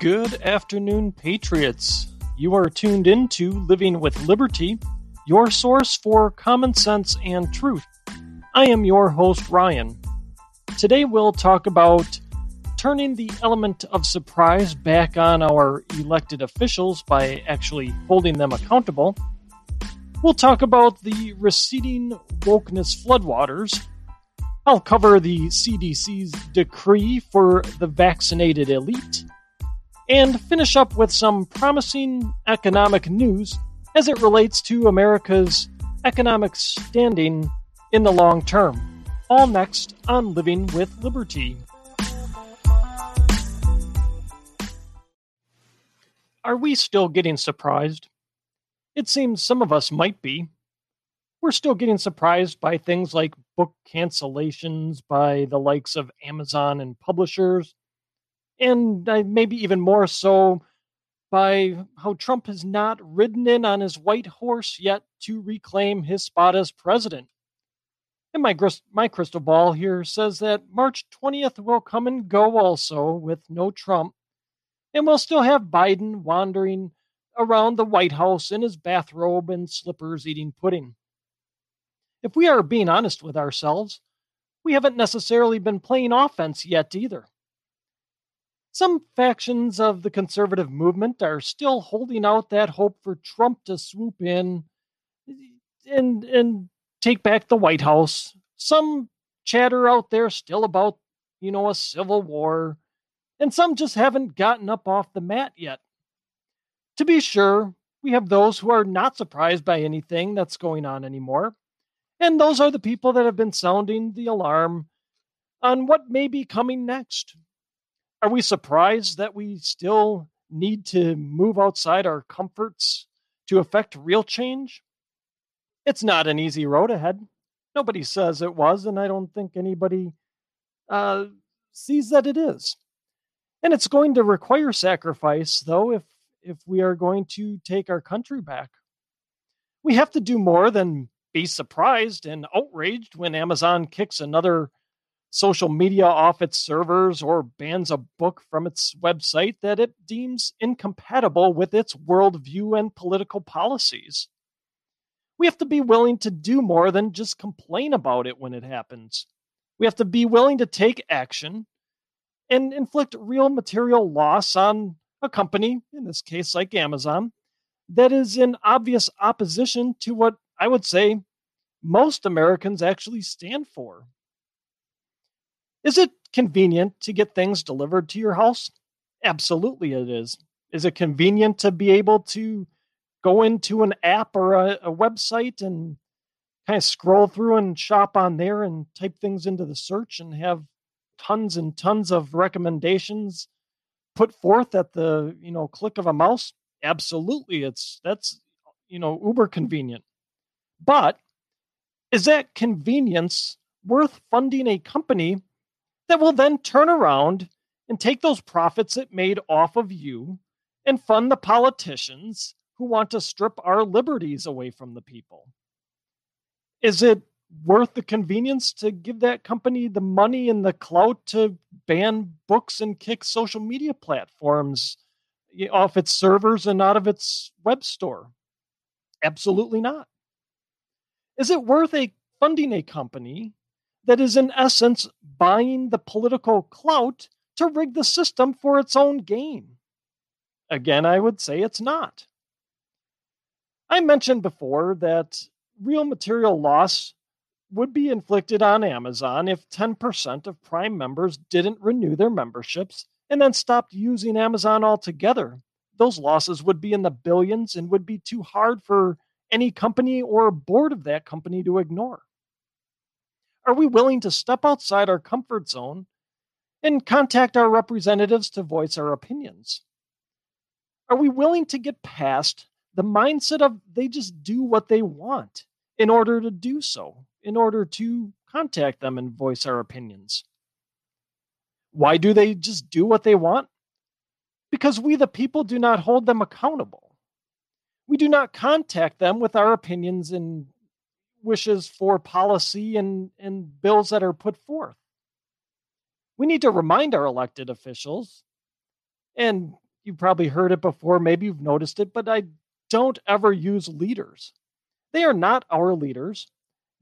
Good afternoon, Patriots. You are tuned into Living with Liberty, your source for common sense and truth. I am your host, Ryan. Today we'll talk about turning the element of surprise back on our elected officials by actually holding them accountable. We'll talk about the receding wokeness floodwaters. I'll cover the CDC's decree for the vaccinated elite and finish up with some promising economic news as it relates to America's economic standing in the long term. All next on Living with Liberty. Are we still getting surprised? It seems some of us might be. We're still getting surprised by things like book cancellations by the likes of Amazon and publishers, and uh, maybe even more so by how Trump has not ridden in on his white horse yet to reclaim his spot as president. And my, my crystal ball here says that March 20th will come and go also with no Trump. And we'll still have Biden wandering around the White House in his bathrobe and slippers eating pudding. If we are being honest with ourselves, we haven't necessarily been playing offense yet either. Some factions of the conservative movement are still holding out that hope for Trump to swoop in and and take back the White House. Some chatter out there still about, you know, a civil war, and some just haven't gotten up off the mat yet. To be sure, we have those who are not surprised by anything that's going on anymore. And those are the people that have been sounding the alarm on what may be coming next are we surprised that we still need to move outside our comforts to affect real change? It's not an easy road ahead. Nobody says it was, and I don't think anybody uh, sees that it is. And it's going to require sacrifice, though, if if we are going to take our country back. We have to do more than be surprised and outraged when Amazon kicks another social media off its servers or bans a book from its website that it deems incompatible with its worldview and political policies. We have to be willing to do more than just complain about it when it happens. We have to be willing to take action and inflict real material loss on a company, in this case like Amazon, that is in obvious opposition to what I would say most Americans actually stand for. Is it convenient to get things delivered to your house? Absolutely, it is. Is it convenient to be able to go into an app or a, a website and kind of scroll through and shop on there and type things into the search and have tons and tons of recommendations put forth at the you know click of a mouse absolutely it's that's you know uber convenient but is that convenience worth funding a company that will then turn around and take those profits it made off of you and fund the politicians who want to strip our liberties away from the people. Is it worth the convenience to give that company the money and the clout to ban books and kick social media platforms off its servers and out of its web store? Absolutely not. Is it worth a funding a company that is, in essence, buying the political clout to rig the system for its own gain? Again, I would say it's not. I mentioned before that real material loss would be inflicted on Amazon if 10% of Prime members didn't renew their memberships and then stopped using Amazon altogether. Those losses would be in the billions and would be too hard for any company or board of that company to ignore. Are we willing to step outside our comfort zone and contact our representatives to voice our opinions? Are we willing to get past the mindset of they just do what they want in order to do so, in order to contact them and voice our opinions? Why do they just do what they want? Because we, the people, do not hold them accountable. We do not contact them with our opinions and wishes for policy and, and bills that are put forth. We need to remind our elected officials and you've probably heard it before, maybe you've noticed it, but I don't ever use leaders. They are not our leaders.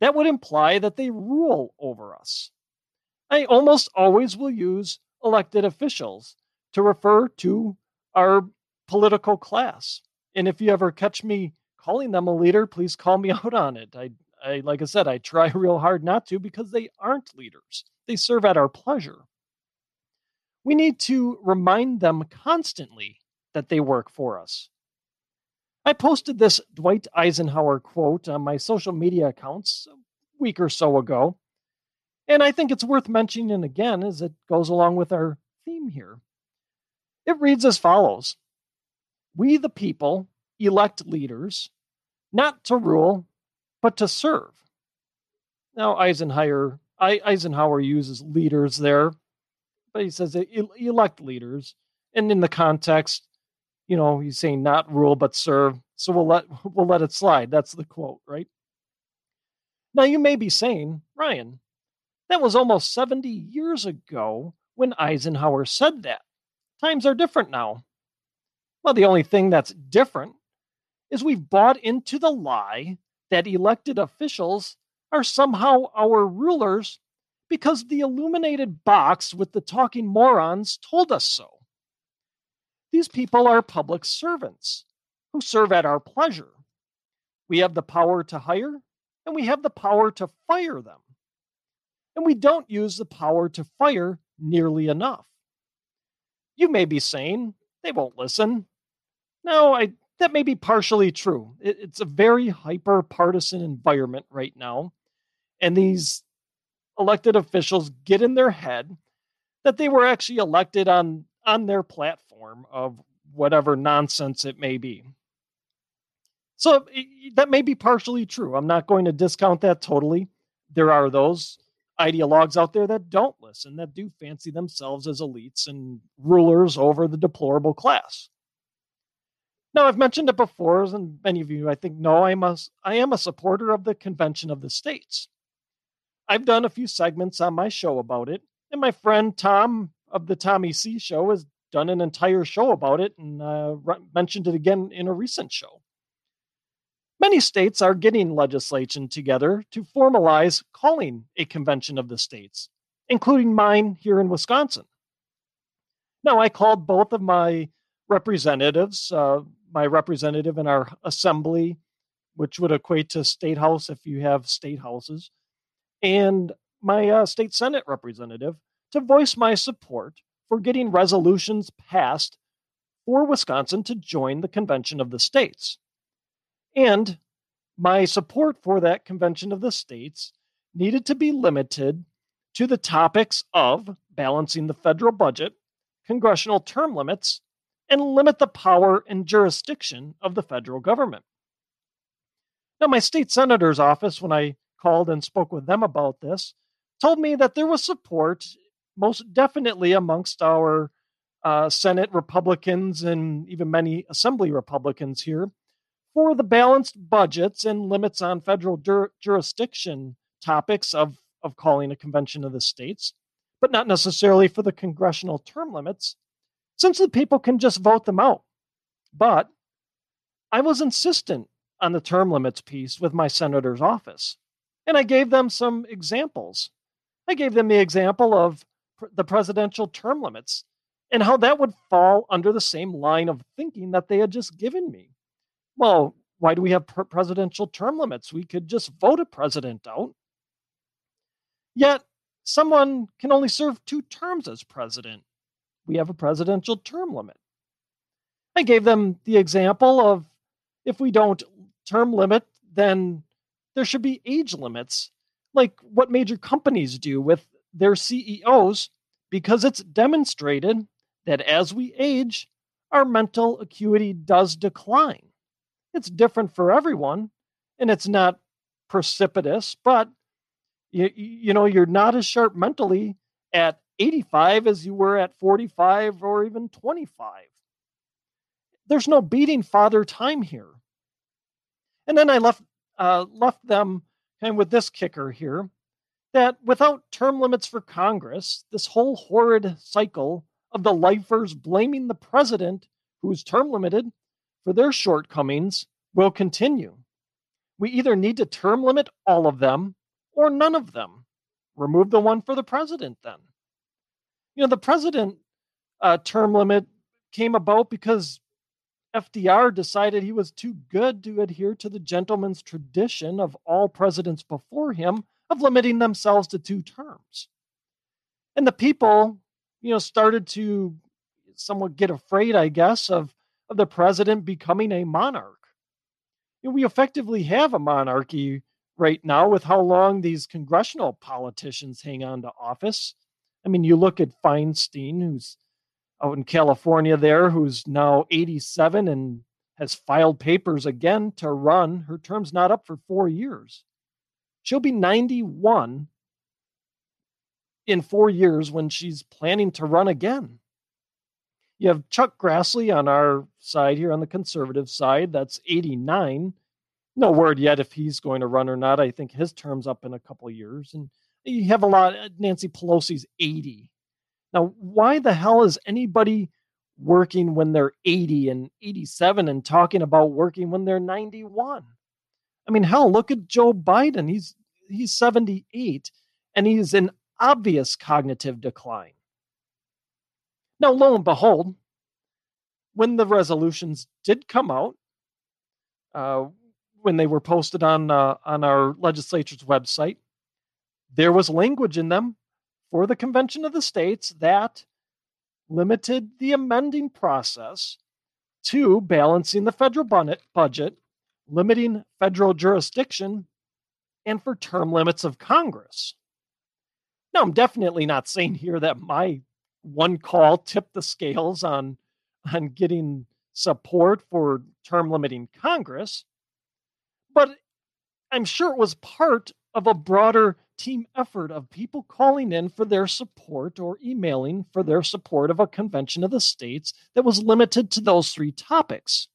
That would imply that they rule over us. I almost always will use elected officials to refer to our political class. And if you ever catch me calling them a leader, please call me out on it. I, I like I said, I try real hard not to because they aren't leaders. They serve at our pleasure. We need to remind them constantly that they work for us. I posted this Dwight Eisenhower quote on my social media accounts a week or so ago, and I think it's worth mentioning again as it goes along with our theme here. It reads as follows We, the people, elect leaders, not to rule, but to serve. Now, Eisenhower, Eisenhower uses leaders there, but he says elect leaders. And in the context, you know, he's saying not rule but serve. So we'll let we'll let it slide. That's the quote, right? Now you may be saying, Ryan, that was almost 70 years ago when Eisenhower said that. Times are different now. Well, the only thing that's different is we've bought into the lie that elected officials are somehow our rulers because the illuminated box with the talking morons told us so. These people are public servants who serve at our pleasure. We have the power to hire and we have the power to fire them. And we don't use the power to fire nearly enough. You may be saying they won't listen. No, I that may be partially true. It, it's a very hyper partisan environment right now. And these elected officials get in their head that they were actually elected on on their platform of whatever nonsense it may be. So that may be partially true. I'm not going to discount that totally. There are those ideologues out there that don't listen, that do fancy themselves as elites and rulers over the deplorable class. Now, I've mentioned it before, and many of you, I think, know I'm a, I am a supporter of the Convention of the States. I've done a few segments on my show about it, and my friend Tom of the Tommy C Show has done an entire show about it and uh, mentioned it again in a recent show. Many states are getting legislation together to formalize calling a convention of the states, including mine here in Wisconsin. Now, I called both of my representatives, uh, my representative in our assembly, which would equate to state house if you have state houses, and my uh, state senate representative to voice my support for getting resolutions passed for Wisconsin to join the Convention of the States. And my support for that Convention of the States needed to be limited to the topics of balancing the federal budget, congressional term limits, and limit the power and jurisdiction of the federal government. Now, my state senator's office, when I called and spoke with them about this, told me that there was support, most definitely amongst our uh, Senate Republicans and even many Assembly Republicans here, for the balanced budgets and limits on federal jurisdiction topics of, of calling a convention of the states, but not necessarily for the congressional term limits, since the people can just vote them out. But I was insistent on the term limits piece with my senator's office. And I gave them some examples. I gave them the example of the presidential term limits and how that would fall under the same line of thinking that they had just given me. Well, why do we have pr- presidential term limits? We could just vote a president out. Yet, someone can only serve two terms as president. We have a presidential term limit. I gave them the example of if we don't term limit, then there should be age limits, like what major companies do with their CEOs, because it's demonstrated that as we age, our mental acuity does decline. It's different for everyone, and it's not precipitous, but you, you know, you're not as sharp mentally at 85 as you were at 45 or even 25. There's no beating father time here. And then I left uh, left them of with this kicker here that without term limits for Congress, this whole horrid cycle of the lifers blaming the president, who is term limited, for their shortcomings will continue. We either need to term limit all of them or none of them. Remove the one for the president then. You know, the president uh, term limit came about because FDR decided he was too good to adhere to the gentleman's tradition of all presidents before him of limiting themselves to two terms. And the people, you know, started to somewhat get afraid, I guess, of, of the president becoming a monarch. We effectively have a monarchy right now with how long these congressional politicians hang on to office. I mean, you look at Feinstein, who's out in California there, who's now 87 and has filed papers again to run. Her term's not up for four years. She'll be 91 in four years when she's planning to run again. You have Chuck Grassley on our side here on the conservative side. That's 89. No word yet if he's going to run or not. I think his term's up in a couple of years. And you have a lot. Nancy Pelosi's 80. Now, why the hell is anybody working when they're 80 and 87 and talking about working when they're 91? I mean, hell, look at Joe Biden. He's he's 78 and he's in obvious cognitive decline. Now, lo and behold, when the resolutions did come out, uh, when they were posted on uh, on our legislature's website, there was language in them for the Convention of the States that limited the amending process to balancing the federal budget, limiting federal jurisdiction, and for term limits of Congress. Now, I'm definitely not saying here that my one call tipped the scales on, on getting support for term limiting Congress, but I'm sure it was part of a broader team effort of people calling in for their support or emailing for their support of a convention of the states that was limited to those three topics.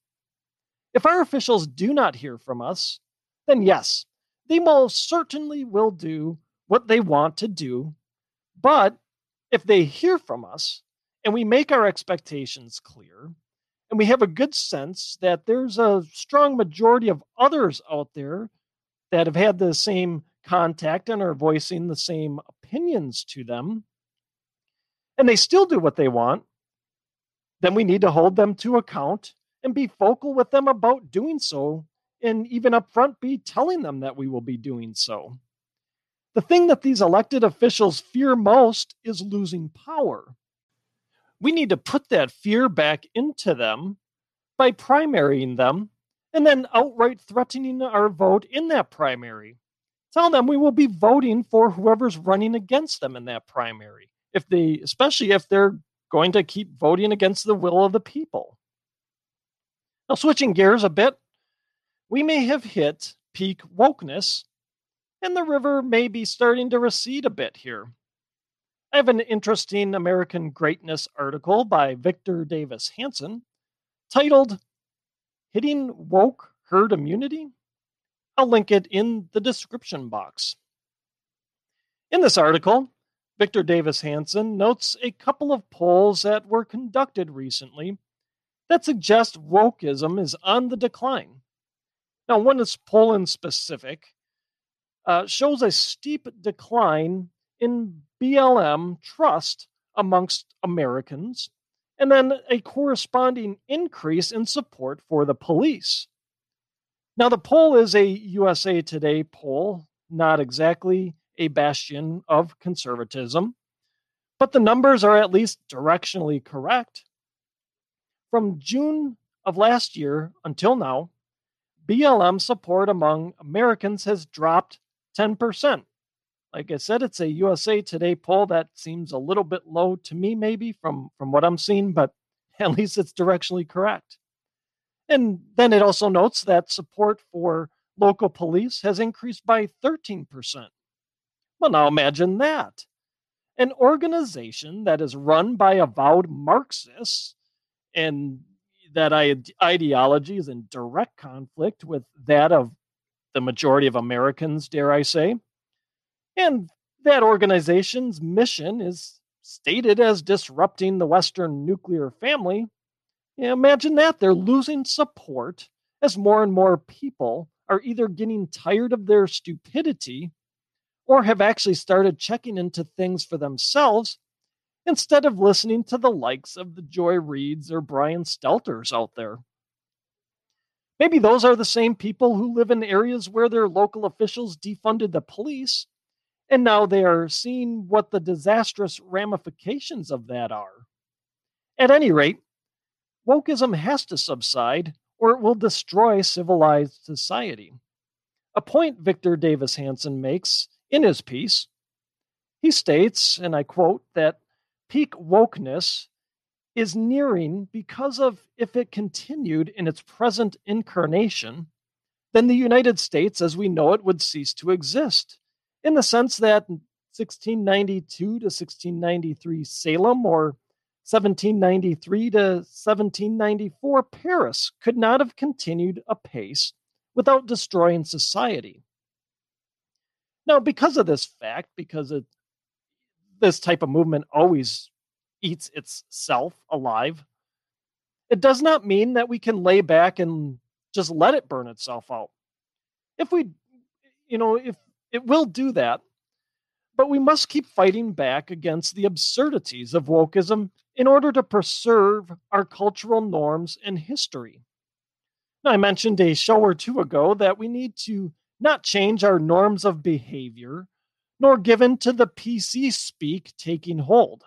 If our officials do not hear from us, then yes, they most certainly will do what they want to do. But if they hear from us and we make our expectations clear, and we have a good sense that there's a strong majority of others out there that have had the same contact and are voicing the same opinions to them, and they still do what they want, then we need to hold them to account and be vocal with them about doing so, and even upfront be telling them that we will be doing so. The thing that these elected officials fear most is losing power. We need to put that fear back into them by primarying them and then outright threatening our vote in that primary tell them we will be voting for whoever's running against them in that primary. If they, especially if they're going to keep voting against the will of the people. Now, switching gears a bit, we may have hit peak wokeness, and the river may be starting to recede a bit here. I have an interesting American Greatness article by Victor Davis Hanson titled Hitting Woke Herd Immunity I'll link it in the description box. In this article, Victor Davis Hanson notes a couple of polls that were conducted recently that suggest wokeism is on the decline. Now, one is Poland specific uh, shows a steep decline in BLM trust amongst Americans, and then a corresponding increase in support for the police. Now, the poll is a USA Today poll, not exactly a bastion of conservatism, but the numbers are at least directionally correct. From June of last year until now, BLM support among Americans has dropped 10%. Like I said, it's a USA Today poll that seems a little bit low to me, maybe from, from what I'm seeing, but at least it's directionally correct. And then it also notes that support for local police has increased by 13%. Well, now imagine that. An organization that is run by avowed Marxists and that ideology is in direct conflict with that of the majority of Americans, dare I say. And that organization's mission is stated as disrupting the Western nuclear family, imagine that. They're losing support as more and more people are either getting tired of their stupidity or have actually started checking into things for themselves instead of listening to the likes of the Joy Reids or Brian Stelters out there. Maybe those are the same people who live in areas where their local officials defunded the police, and now they are seeing what the disastrous ramifications of that are. At any rate, wokeism has to subside or it will destroy civilized society. A point Victor Davis Hanson makes in his piece. He states, and I quote, that peak wokeness is nearing because of if it continued in its present incarnation, then the United States as we know it would cease to exist, in the sense that 1692 to 1693 Salem or 1793 to 1794 Paris could not have continued apace without destroying society. Now, because of this fact, because it, this type of movement always eats itself alive, it does not mean that we can lay back and just let it burn itself out. If we, you know, if it will do that, but we must keep fighting back against the absurdities of wokeism in order to preserve our cultural norms and history. Now, I mentioned a show or two ago that we need to not change our norms of behavior, nor give in to the PC speak taking hold.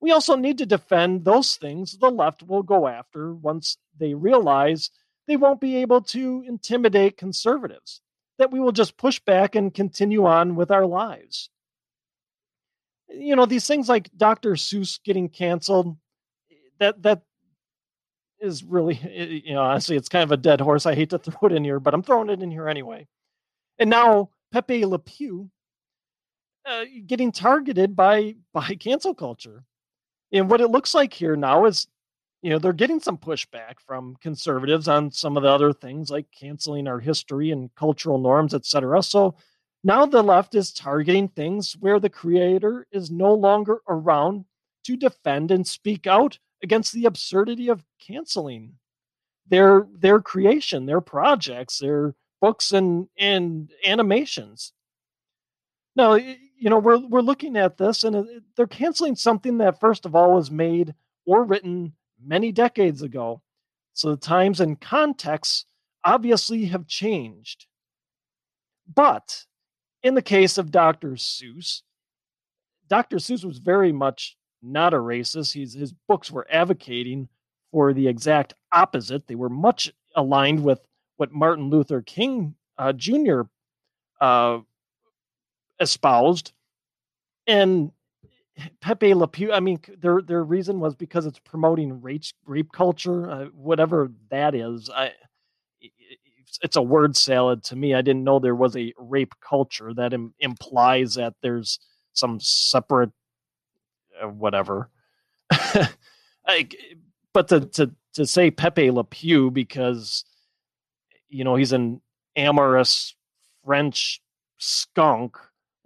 We also need to defend those things the left will go after once they realize they won't be able to intimidate conservatives, that we will just push back and continue on with our lives you know these things like Dr. Seuss getting canceled that that is really you know honestly it's kind of a dead horse. I hate to throw it in here, but I'm throwing it in here anyway. And now Pepe Le Pew uh, getting targeted by by cancel culture. And what it looks like here now is you know they're getting some pushback from conservatives on some of the other things like canceling our history and cultural norms etc so now the left is targeting things where the creator is no longer around to defend and speak out against the absurdity of canceling their their creation, their projects, their books and and animations. Now, you know, we're we're looking at this and they're canceling something that first of all was made or written many decades ago. So the times and contexts obviously have changed. But in the case of Dr. Seuss, Dr. Seuss was very much not a racist. He's, his books were advocating for the exact opposite. They were much aligned with what Martin Luther King uh, Jr. Uh, espoused. And Pepe Le Pew, I mean, their their reason was because it's promoting rape rape culture, uh, whatever that is. I it's a word salad to me. I didn't know there was a rape culture that Im- implies that there's some separate uh, whatever. I, but to, to to say Pepe Le Pew because you know he's an amorous French skunk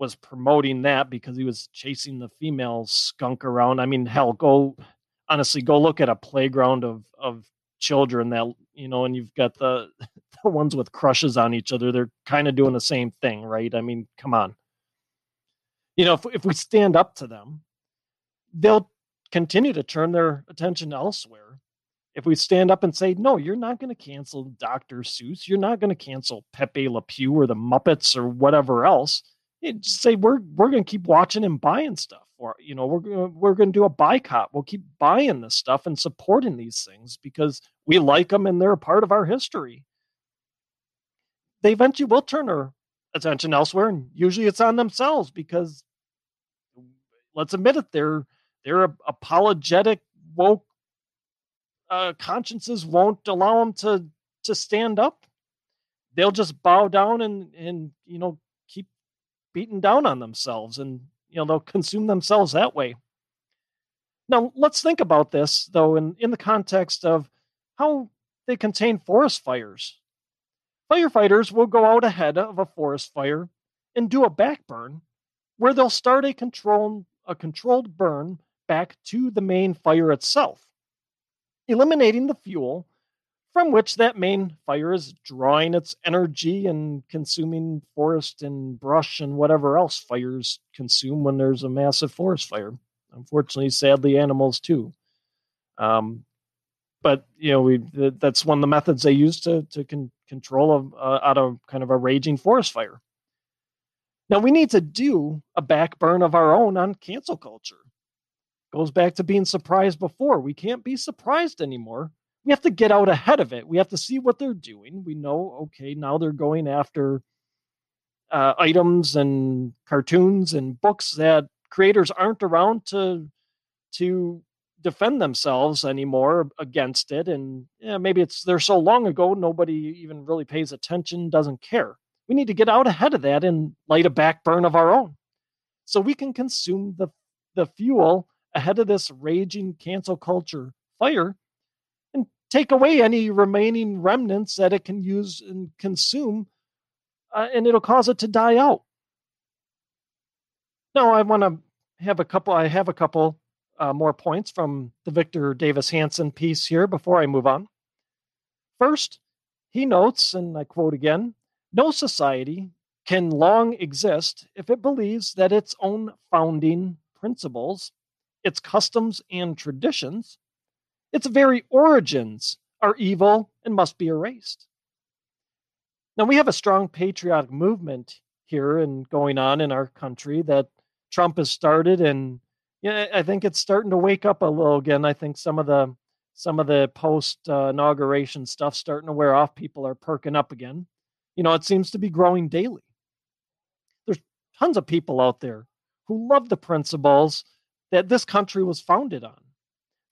was promoting that because he was chasing the female skunk around. I mean, hell, go honestly go look at a playground of of children that you know, and you've got the the ones with crushes on each other. They're kind of doing the same thing, right? I mean, come on. You know, if if we stand up to them, they'll continue to turn their attention elsewhere. If we stand up and say, no, you're not going to cancel Dr. Seuss, you're not going to cancel Pepe Le Pew or the Muppets or whatever else, just say we're we're going to keep watching and buying stuff or you know we're gonna, we're going to do a boycott. We'll keep buying this stuff and supporting these things because we like them and they're a part of our history. They eventually will turn their attention elsewhere and usually it's on themselves because let's admit it they're they're apologetic woke uh, consciences won't allow them to to stand up. They'll just bow down and and you know beating down on themselves and you know they'll consume themselves that way. Now let's think about this though in, in the context of how they contain forest fires. Firefighters will go out ahead of a forest fire and do a backburn where they'll start a controlled a controlled burn back to the main fire itself, eliminating the fuel from which that main fire is drawing its energy and consuming forest and brush and whatever else fires consume when there's a massive forest fire. Unfortunately, sadly, animals too. Um, but you know, we that's one of the methods they use to to con- control a, uh, out of kind of a raging forest fire. Now we need to do a backburn of our own on cancel culture. Goes back to being surprised before. We can't be surprised anymore. We have to get out ahead of it. We have to see what they're doing. We know, okay, now they're going after uh, items and cartoons and books that creators aren't around to to defend themselves anymore against it and yeah, maybe it's they're so long ago nobody even really pays attention doesn't care we need to get out ahead of that and light a backburn of our own so we can consume the the fuel ahead of this raging cancel culture fire take away any remaining remnants that it can use and consume uh, and it'll cause it to die out now i want to have a couple i have a couple uh, more points from the Victor Davis Hanson piece here before I move on. First, he notes, and I quote again no society can long exist if it believes that its own founding principles, its customs and traditions, its very origins are evil and must be erased. Now, we have a strong patriotic movement here and going on in our country that Trump has started and I think it's starting to wake up a little again. I think some of the some of the post uh, inauguration stuff starting to wear off. People are perking up again. You know, it seems to be growing daily. There's tons of people out there who love the principles that this country was founded on.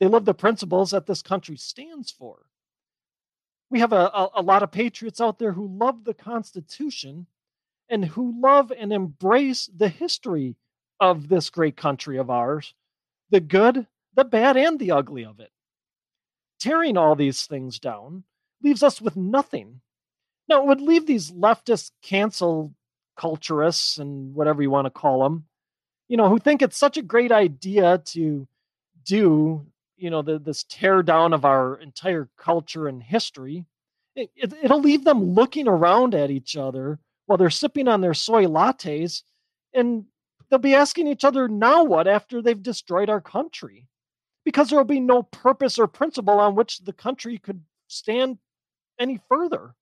They love the principles that this country stands for. We have a, a, a lot of patriots out there who love the Constitution and who love and embrace the history of this great country of ours the good, the bad, and the ugly of it. Tearing all these things down leaves us with nothing. Now, it would leave these leftist cancel culturists and whatever you want to call them, you know, who think it's such a great idea to do, you know, the, this tear down of our entire culture and history. It, it, it'll leave them looking around at each other while they're sipping on their soy lattes and they'll be asking each other now what after they've destroyed our country because there will be no purpose or principle on which the country could stand any further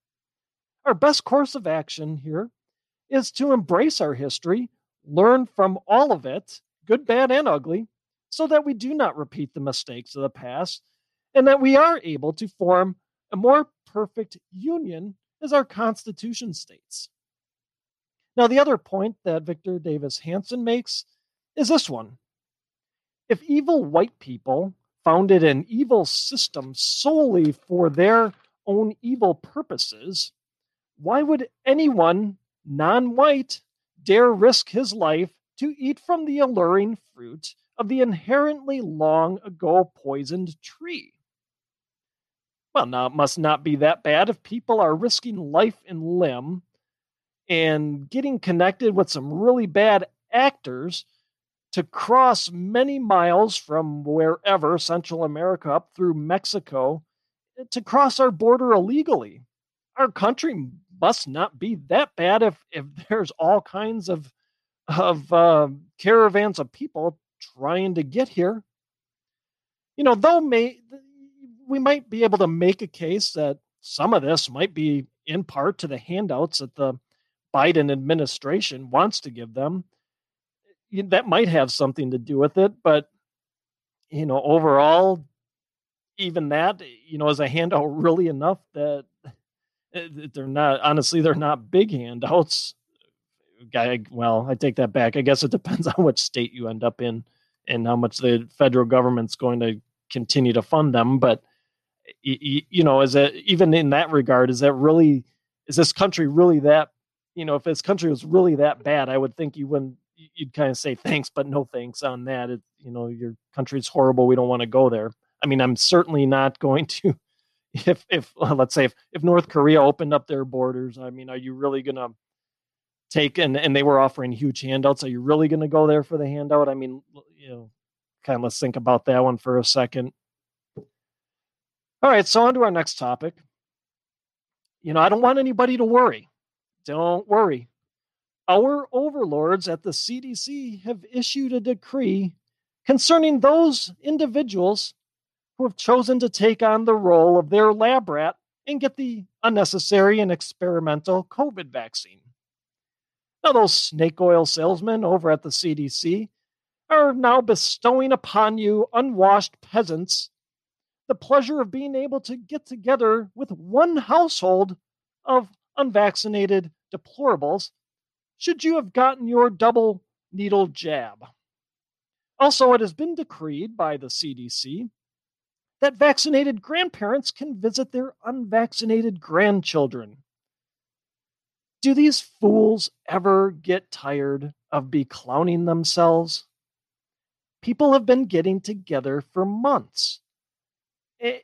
our best course of action here is to embrace our history learn from all of it good bad and ugly so that we do not repeat the mistakes of the past and that we are able to form a more perfect union as our constitution states now, the other point that Victor Davis Hanson makes is this one. If evil white people founded an evil system solely for their own evil purposes, why would anyone non white dare risk his life to eat from the alluring fruit of the inherently long ago poisoned tree? Well, now it must not be that bad if people are risking life and limb and getting connected with some really bad actors to cross many miles from wherever, Central America, up through Mexico, eh, to cross our border illegally. Our country must not be that bad if, if there's all kinds of, of uh, caravans of people trying to get here. You know, though may, we might be able to make a case that some of this might be in part to the handouts that the Biden administration wants to give them. That might have something to do with it, but you know, overall, even that, you know, is a handout really enough that eh, they're not honestly they're not big handouts. Guy, well, I take that back. I guess it depends on which state you end up in and how much the federal government's going to continue to fund them. But you, know, is it even in that regard, is that really is this country really that you know, if this country was really that bad, I would think you wouldn't. You'd kind of say thanks, but no thanks on that. It, you know, your country's horrible. We don't want to go there. I mean, I'm certainly not going to. If if let's say if if North Korea opened up their borders, I mean, are you really gonna take and, and they were offering huge handouts. Are you really going to go there for the handout? I mean, you know, kind of let's think about that one for a second. All right, so on to our next topic. You know, I don't want anybody to worry. Don't worry. Our overlords at the CDC have issued a decree concerning those individuals who have chosen to take on the role of their lab rat and get the unnecessary and experimental COVID vaccine. Now, those snake oil salesmen over at the CDC are now bestowing upon you unwashed peasants the pleasure of being able to get together with one household of unvaccinated deplorables should you have gotten your double needle jab. Also, it has been decreed by the CDC that vaccinated grandparents can visit their unvaccinated grandchildren. Do these fools ever get tired of beclowning themselves? People have been getting together for months eh,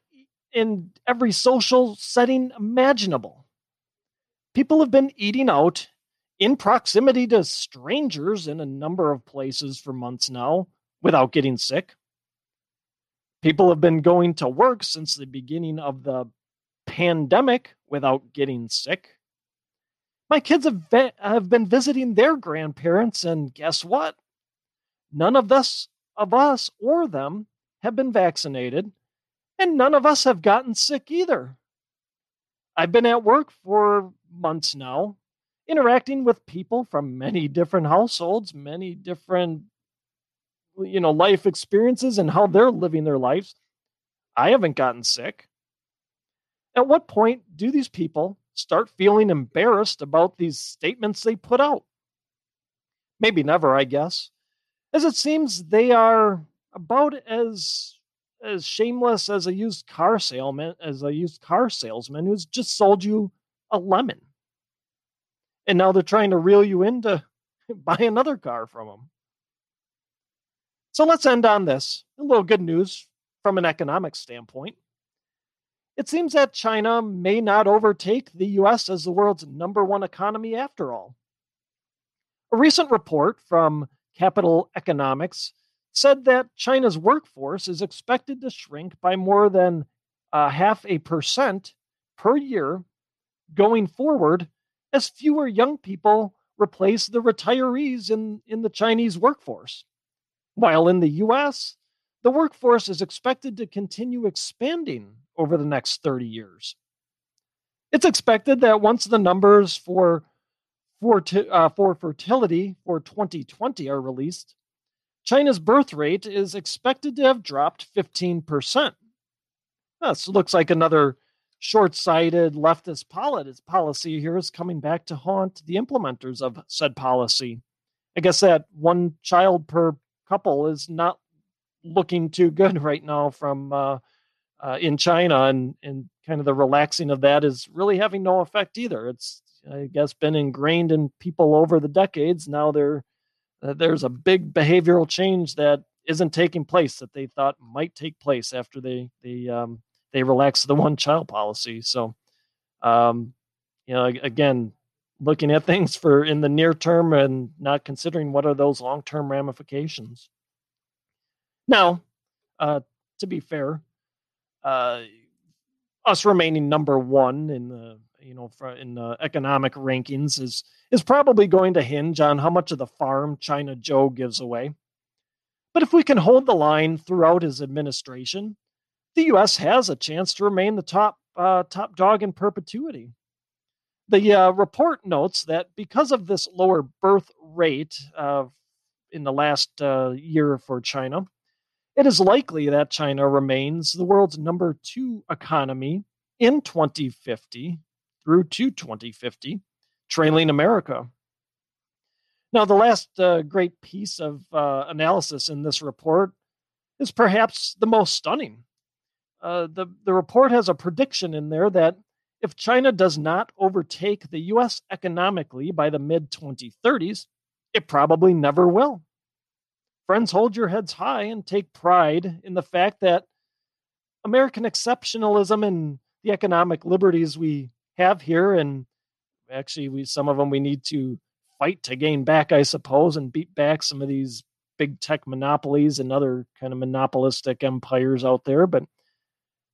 in every social setting imaginable. People have been eating out in proximity to strangers in a number of places for months now without getting sick. People have been going to work since the beginning of the pandemic without getting sick. My kids have, ve- have been visiting their grandparents, and guess what? None of us, of us or them have been vaccinated, and none of us have gotten sick either. I've been at work for months now, interacting with people from many different households, many different you know life experiences and how they're living their lives. I haven't gotten sick. At what point do these people start feeling embarrassed about these statements they put out? Maybe never, I guess, as it seems they are about as as shameless as a used car salesman as a used car salesman who's just sold you a lemon. And now they're trying to reel you in to buy another car from them so let's end on this. A little good news from an economic standpoint it seems that china may not overtake the us as the world's number one economy after all a recent report from capital economics said that China's workforce is expected to shrink by more than uh, half a percent per year going forward as fewer young people replace the retirees in, in the Chinese workforce. While in the US, the workforce is expected to continue expanding over the next 30 years. It's expected that once the numbers for for, uh, for fertility for 2020 are released, China's birth rate is expected to have dropped 15%. This looks like another short sighted leftist policy here is coming back to haunt the implementers of said policy. I guess that one child per couple is not looking too good right now from uh, uh, in China, and and kind of the relaxing of that is really having no effect either. It's I guess been ingrained in people over the decades. Now they're that there's a big behavioral change that isn't taking place that they thought might take place after they they um, they relaxed the one child policy. So, um, you know, again, looking at things for in the near term and not considering what are those long term ramifications. Now, uh, to be fair, uh, us remaining number one in the you know in the economic rankings is is probably going to hinge on how much of the farm China Joe gives away. But if we can hold the line throughout his administration, the U.S. has a chance to remain the top uh, top dog in perpetuity. The uh, report notes that because of this lower birth rate uh, in the last uh, year for China, it is likely that China remains the world's number two economy in 2050 through to 2050 trailing America. Now, the last uh, great piece of uh, analysis in this report is perhaps the most stunning. Uh, the, the report has a prediction in there that if China does not overtake the US economically by the mid 2030s, it probably never will. Friends, hold your heads high and take pride in the fact that American exceptionalism and the economic liberties we have here and actually we some of them we need to fight to gain back, I suppose, and beat back some of these big tech monopolies and other kind of monopolistic empires out there. But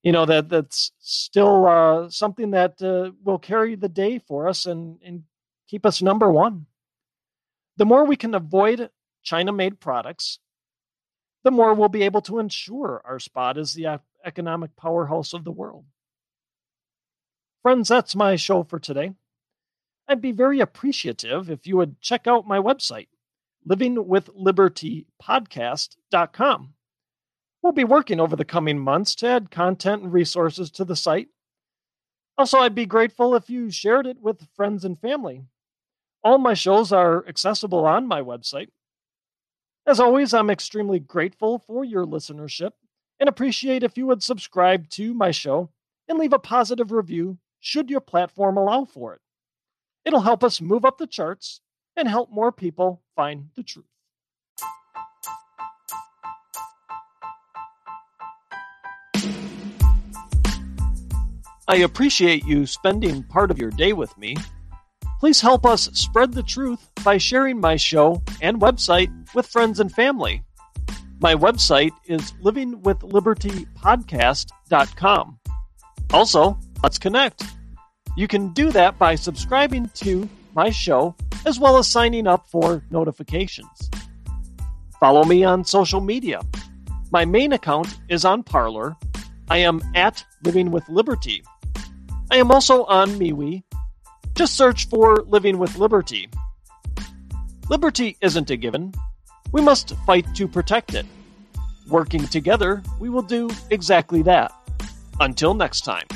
you know that that's still uh, something that uh, will carry the day for us and and keep us number one. The more we can avoid China-made products, the more we'll be able to ensure our spot as the uh, economic powerhouse of the world. Friends, that's my show for today. I'd be very appreciative if you would check out my website, livingwithlibertypodcast.com. We'll be working over the coming months to add content and resources to the site. Also, I'd be grateful if you shared it with friends and family. All my shows are accessible on my website. As always, I'm extremely grateful for your listenership and appreciate if you would subscribe to my show and leave a positive review should your platform allow for it. It'll help us move up the charts and help more people find the truth. I appreciate you spending part of your day with me. Please help us spread the truth by sharing my show and website with friends and family. My website is livingwithlibertypodcast.com. Also, let's connect. You can do that by subscribing to my show as well as signing up for notifications. Follow me on social media. My main account is on Parler. I am at Living with Liberty. I am also on MeWe. Just search for Living with Liberty. Liberty isn't a given. We must fight to protect it. Working together, we will do exactly that. Until next time.